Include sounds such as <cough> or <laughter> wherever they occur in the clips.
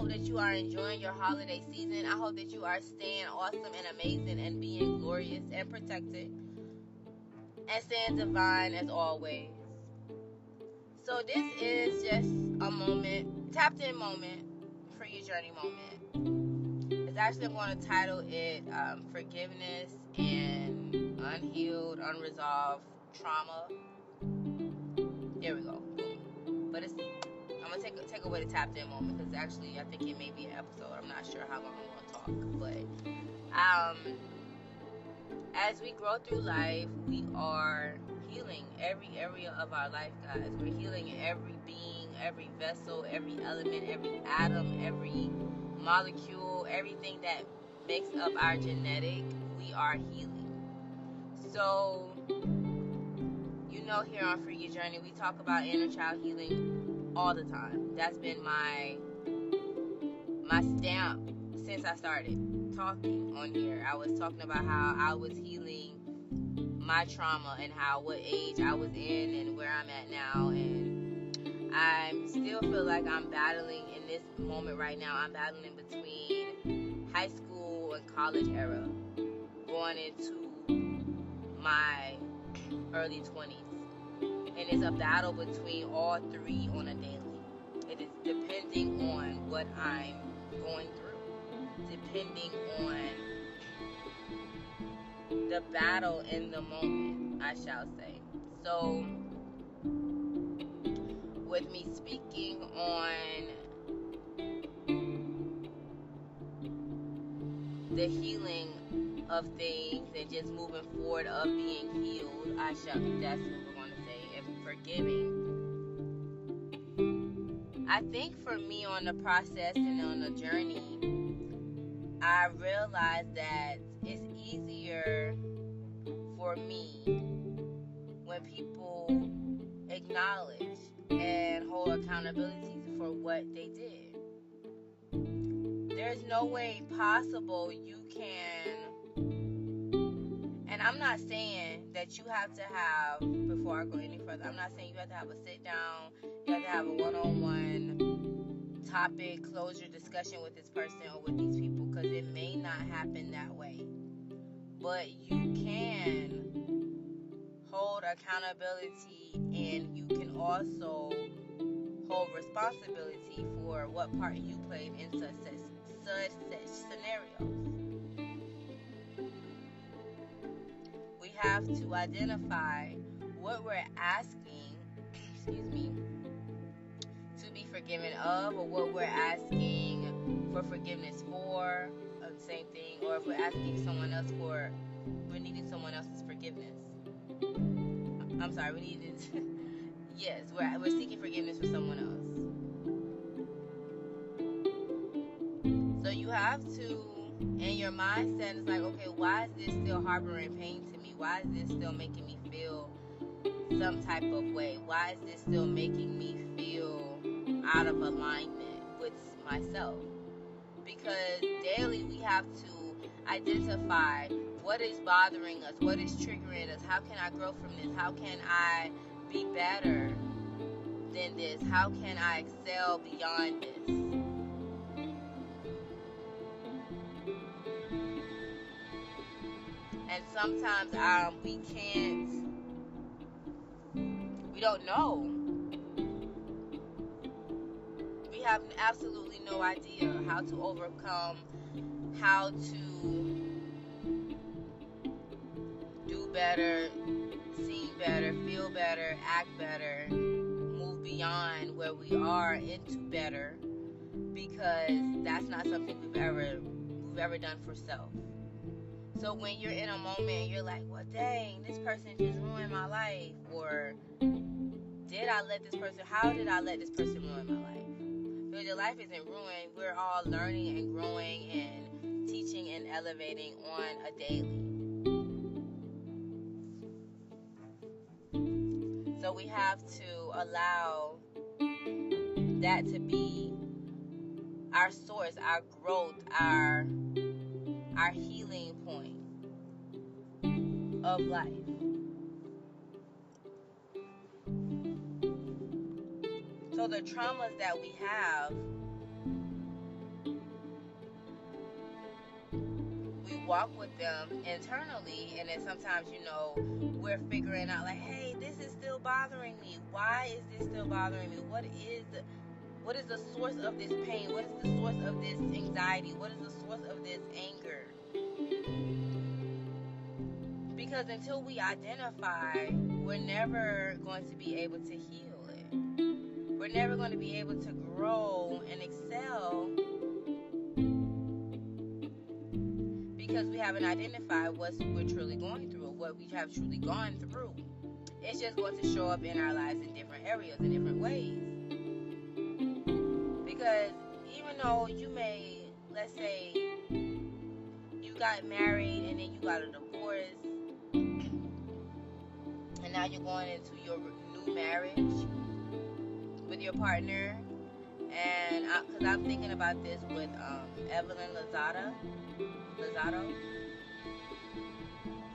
hope that you are enjoying your holiday season. I hope that you are staying awesome and amazing and being glorious and protected and staying divine as always. So this is just a moment, tapped in moment, for your journey moment. It's actually I'm going to title it um, "Forgiveness and Unhealed, Unresolved Trauma." There we go. It's I'm gonna tap in moment because actually I think it may be an episode. I'm not sure how long I'm gonna talk, but um, as we grow through life, we are healing every area of our life, guys. We're healing every being, every vessel, every element, every atom, every molecule, everything that makes up our genetic. We are healing. So, you know, here on Free Your Journey, we talk about inner child healing all the time. That's been my my stamp since I started talking on here. I was talking about how I was healing my trauma and how what age I was in and where I'm at now and I still feel like I'm battling in this moment right now. I'm battling between high school and college era going into my early 20s. And it's a battle between all three on a daily. It is depending on what I'm going through, depending on the battle in the moment, I shall say. So, with me speaking on the healing of things and just moving forward of being healed, I shall, that's and forgiving. I think for me on the process and on the journey, I realized that it's easier for me when people acknowledge and hold accountability for what they did. There's no way possible you can, and I'm not saying that you have to have, before I go any further, I'm not saying you have to have a sit down, you have to have a one on one topic, closure discussion with this person or with these people because it may not happen that way. But you can hold accountability and you can also hold responsibility for what part you played in such, such, scenarios. Have to identify what we're asking, excuse me, to be forgiven of, or what we're asking for forgiveness for, same thing, or if we're asking someone else for, we're needing someone else's forgiveness. I'm sorry, we needed. <laughs> yes, we're we're seeking forgiveness for someone else. So you have to, in your mindset, it's like, okay, why is this still harboring pain to me? Why is this still making me feel some type of way? Why is this still making me feel out of alignment with myself? Because daily we have to identify what is bothering us, what is triggering us, how can I grow from this, how can I be better than this, how can I excel beyond this. Sometimes um, we can't, we don't know. We have absolutely no idea how to overcome, how to do better, see better, feel better, act better, move beyond where we are into better because that's not something we've ever we've ever done for self. So when you're in a moment you're like, well dang, this person just ruined my life or did I let this person how did I let this person ruin my life? Because your life isn't ruined. We're all learning and growing and teaching and elevating on a daily. So we have to allow that to be our source, our growth, our our healing point of life. So the traumas that we have, we walk with them internally, and then sometimes, you know, we're figuring out, like, hey, this is still bothering me. Why is this still bothering me? What is the what is the source of this pain? What is the source of this anxiety? What is the source of this anger? Because until we identify we're never going to be able to heal it we're never going to be able to grow and excel because we haven't identified what we're truly going through or what we have truly gone through. It's just going to show up in our lives in different areas, in different ways. Because even though you may, let's say, you got married and then you got a divorce, now you're going into your new marriage with your partner, and because I'm thinking about this with um, Evelyn Lozada Lozado,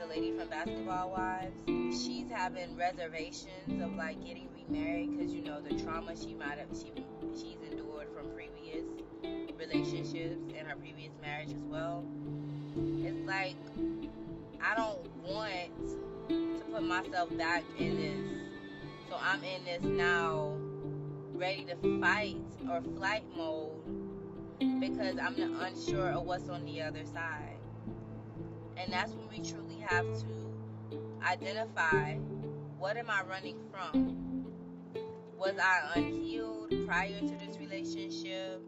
the lady from Basketball Wives, she's having reservations of like getting remarried because you know the trauma she might have she she's endured from previous relationships and her previous marriage as well. It's like I don't want put myself back in this, so I'm in this now, ready to fight or flight mode because I'm unsure of what's on the other side. And that's when we truly have to identify what am I running from? Was I unhealed prior to this relationship?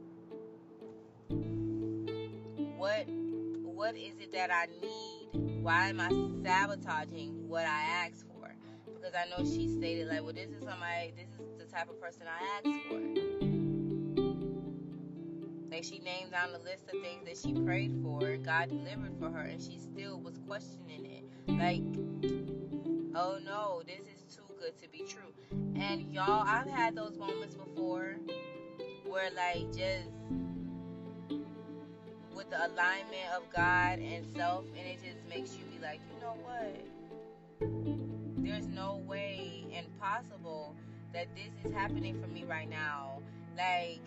What what is it that I need? Why am I sabotaging what I asked for? Because I know she stated like, well, this is somebody, this is the type of person I asked for. Like she named down a list of things that she prayed for, God delivered for her, and she still was questioning it. Like, oh no, this is too good to be true. And y'all, I've had those moments before where like just with the alignment of God and self, and it just makes you be like, you know what? There's no way impossible that this is happening for me right now. Like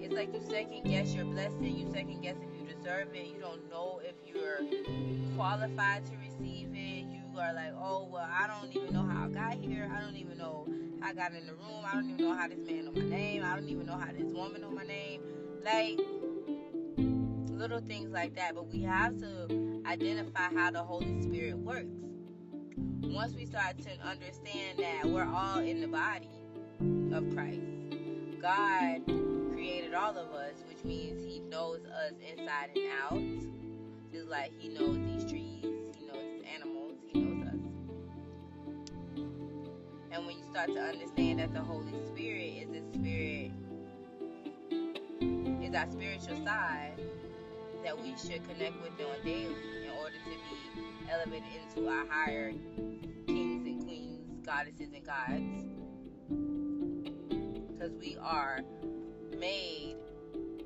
it's like you second guess your blessing. You second guess if you deserve it. You don't know if you're qualified to receive it. You are like, oh well, I don't even know how I got here. I don't even know how I got in the room. I don't even know how this man know my name. I don't even know how this woman know my name. Like little things like that. But we have to identify how the Holy Spirit works. Once we start to understand that we're all in the body of Christ, God created all of us, which means He knows us inside and out. Just like He knows these trees, He knows these animals, He knows us. And when you start to understand that the Holy Spirit is the Spirit, is our spiritual side that we should connect with on daily in order to be elevated into our higher kings and queens, goddesses and gods. Because we are made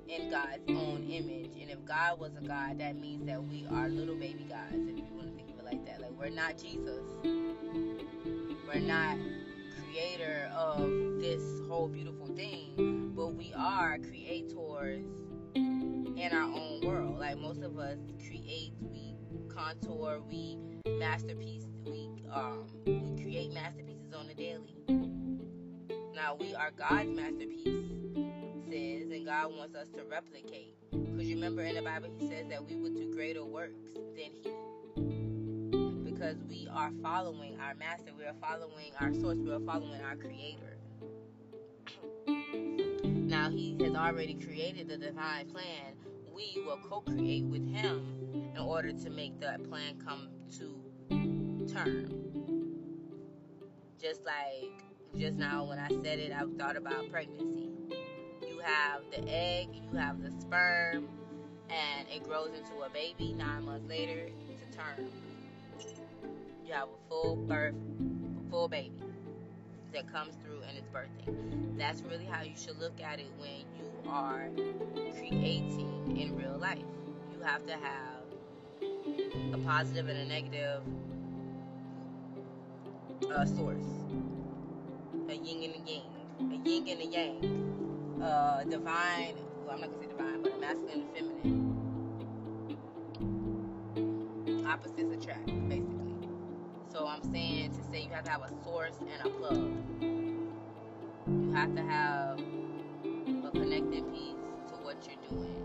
in God's own image. And if God was a God, that means that we are little baby gods, if you want to think of it like that. Like, we're not Jesus. We're not creator of this whole beautiful thing, but we are creators in our own world. Like, most of us create, we contour, we masterpiece, we, um, we create masterpieces on the daily. Now, we are God's masterpiece says and God wants us to replicate. Because remember in the Bible, He says that we would do greater works than He. Because we are following our Master, we are following our source, we are following our Creator. Now, He has already created the divine plan. We will co create with Him in order to make that plan come to term. Just like just now when I said it, I thought about pregnancy You have the egg, you have the sperm, and it grows into a baby nine months later to term. You have a full birth, full baby that comes through and it's birthing. That's really how you should look at it when you are creating in real life. You have to have a positive and a negative uh, source, a yin and a yang, a yin and a yang uh, divine, well, I'm not gonna say divine, but a masculine and feminine. opposites attract, basically. So I'm saying to say you have to have a source and a plug. You have to have a connecting piece to what you're doing.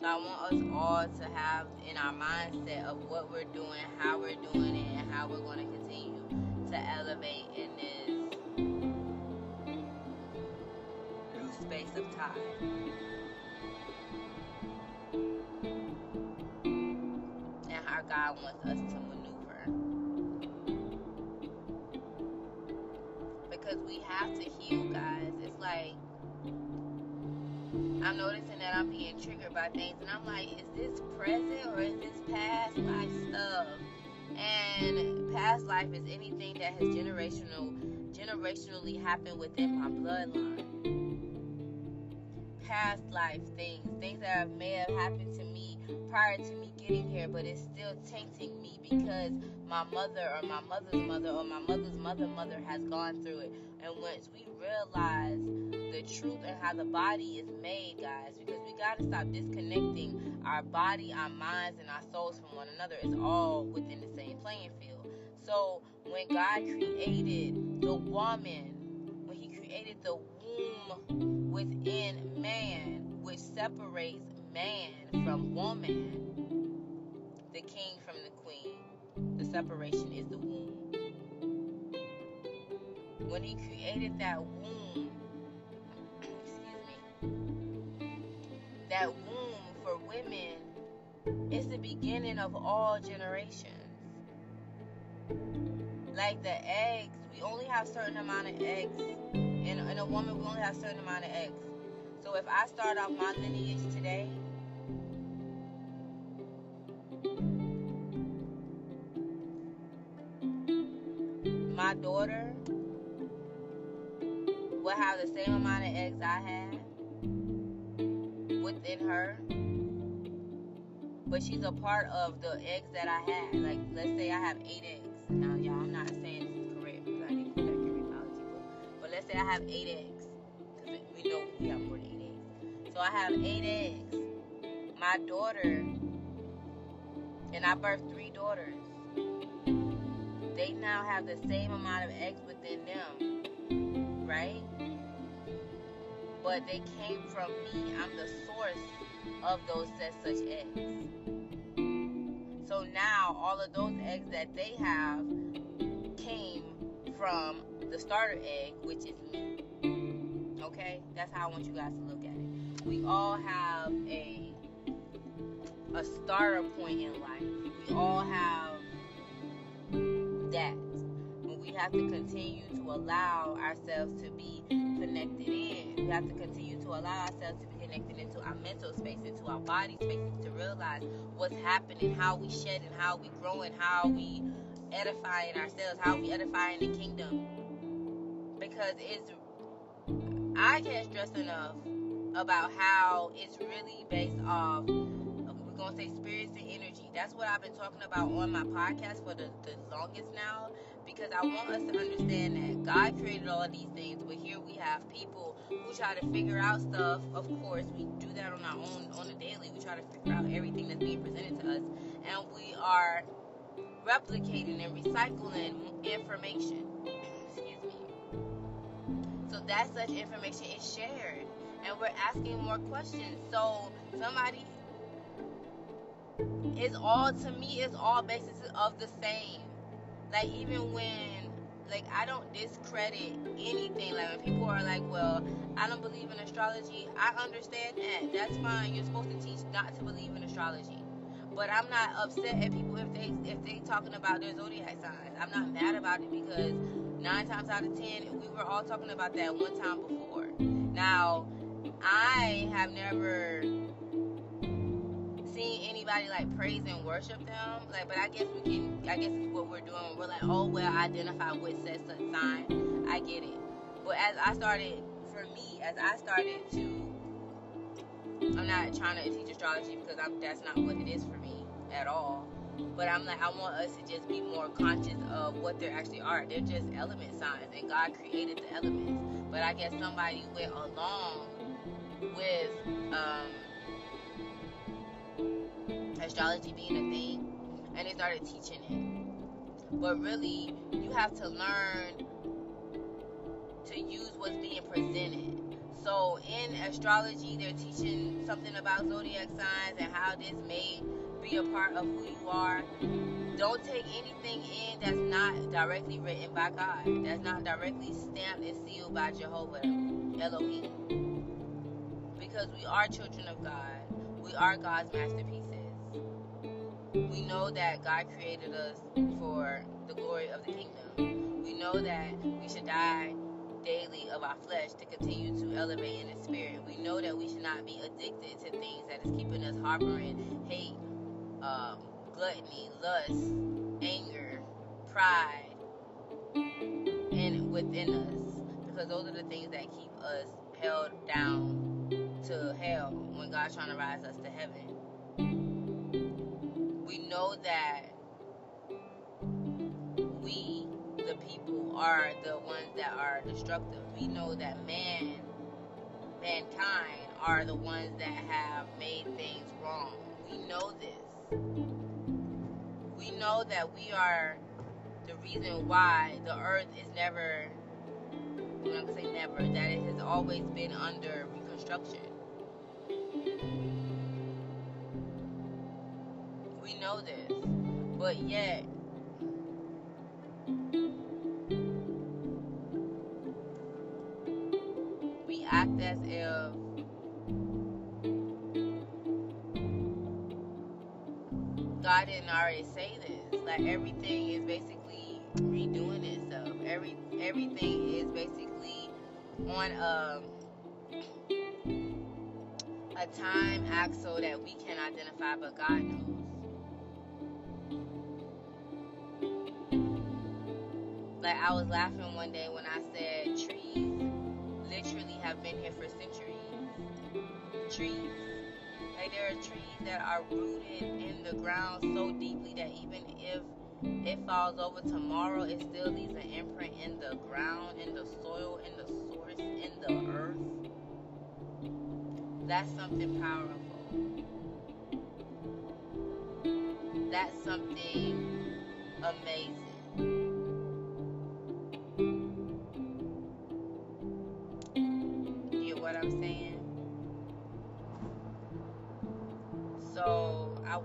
So I want us all to have in our mindset of what we're doing, how we're doing it, and how we're going to continue to elevate in this new space of time. God wants us to maneuver. Because we have to heal, guys. It's like I'm noticing that I'm being triggered by things, and I'm like, is this present or is this past life stuff? And past life is anything that has generational, generationally happened within my bloodline. Past life things, things that may have happened to me prior to me getting here, but it's still tainting me because my mother or my mother's mother or my mother's mother mother has gone through it. And once we realize the truth and how the body is made, guys, because we got to stop disconnecting our body, our minds, and our souls from one another. It's all within the same playing field. So when God created the woman, when He created the womb within man, which separates man from woman, the king from the queen, the separation is the womb. When He created that womb, <clears throat> excuse me, that womb for women is the beginning of all generations. Like the eggs, we only have certain amount of eggs. In, in a woman, we only have certain amount of eggs. So if I start off my lineage today, the same amount of eggs I had within her. But she's a part of the eggs that I had. Like, let's say I have eight eggs. Now, y'all, I'm not saying this is correct because I didn't conduct every policy book. But let's say I have eight eggs. Because we know we have more than eight eggs. So I have eight eggs. My daughter, and I birthed three daughters. They now have the same amount of eggs within them. Right? But they came from me. I'm the source of those such eggs. So now all of those eggs that they have came from the starter egg, which is me. Okay? That's how I want you guys to look at it. We all have a a starter point in life. We all have that. We have to continue to allow ourselves to be connected in. We have to continue to allow ourselves to be connected into our mental space, into our body space, to realize what's happening, how we shed and how we grow and how we edifying ourselves, how we edifying the kingdom. Because it's I can't stress enough about how it's really based off we're gonna say spirits and energy. That's what I've been talking about on my podcast for the, the longest now because I want us to understand that God created all of these things, but here we have people who try to figure out stuff. Of course, we do that on our own on a daily. We try to figure out everything that's being presented to us, and we are replicating and recycling information. Excuse me. So that such information is shared, and we're asking more questions. So somebody is all to me is all basis of the same like even when like I don't discredit anything. Like when people are like, "Well, I don't believe in astrology," I understand that. That's fine. You're supposed to teach not to believe in astrology. But I'm not upset at people if they if they talking about their zodiac signs. I'm not mad about it because nine times out of ten, we were all talking about that one time before. Now, I have never seen anybody like praise and worship them. Like, but I guess we can. I guess what we're doing. We're like, oh well, identify what says such sign. I get it. But as I started, for me, as I started to, I'm not trying to teach astrology because I'm, that's not what it is for me at all. But I'm like, I want us to just be more conscious of what they actually are. They're just element signs, and God created the elements. But I guess somebody went along with um, astrology being a thing, and they started teaching it. But really, you have to learn to use what's being presented. So in astrology, they're teaching something about zodiac signs and how this may be a part of who you are. Don't take anything in that's not directly written by God. That's not directly stamped and sealed by Jehovah, Elohim. Because we are children of God. We are God's masterpieces. We know that God created us for the glory of the kingdom. We know that we should die daily of our flesh to continue to elevate in the spirit. We know that we should not be addicted to things that is keeping us harboring hate, um, gluttony, lust, anger, pride, and within us. Because those are the things that keep us held down to hell when God's trying to rise us to heaven. That we the people are the ones that are destructive. We know that man, mankind, are the ones that have made things wrong. We know this. We know that we are the reason why the earth is never, I'm not going to say never, that it has always been under reconstruction. We know this. But yet, we act as if God didn't already say this. Like everything is basically redoing itself. Every everything is basically on a a time axle that we can identify, but God knows. I was laughing one day when I said trees literally have been here for centuries. Trees. Like there are trees that are rooted in the ground so deeply that even if it falls over tomorrow, it still leaves an imprint in the ground, in the soil, in the source, in the earth. That's something powerful. That's something amazing.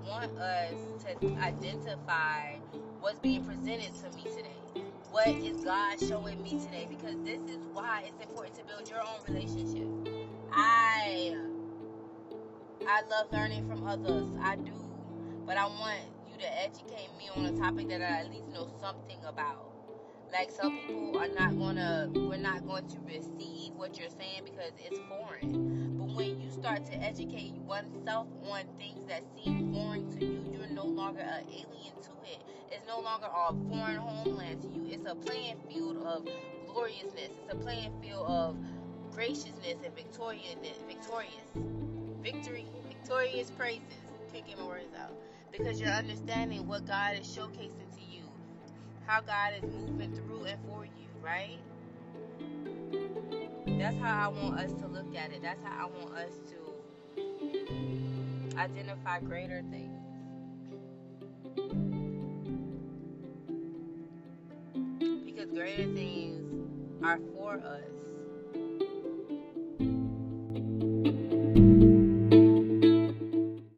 Want us to identify what's being presented to me today. What is God showing me today? Because this is why it's important to build your own relationship. I I love learning from others. I do. But I want you to educate me on a topic that I at least know something about. Like some people are not gonna, we're not going to receive what you're saying because it's foreign. But when you start to educate oneself on things that seem foreign to you, you're no longer an alien to it. It's no longer a foreign homeland to you. It's a playing field of gloriousness. It's a playing field of graciousness and victorious, victorious, victory, victorious praises. Can't get my words out because you're understanding what God is showcasing how God is moving through and for you, right? That's how I want us to look at it. That's how I want us to identify greater things. Because greater things are for us.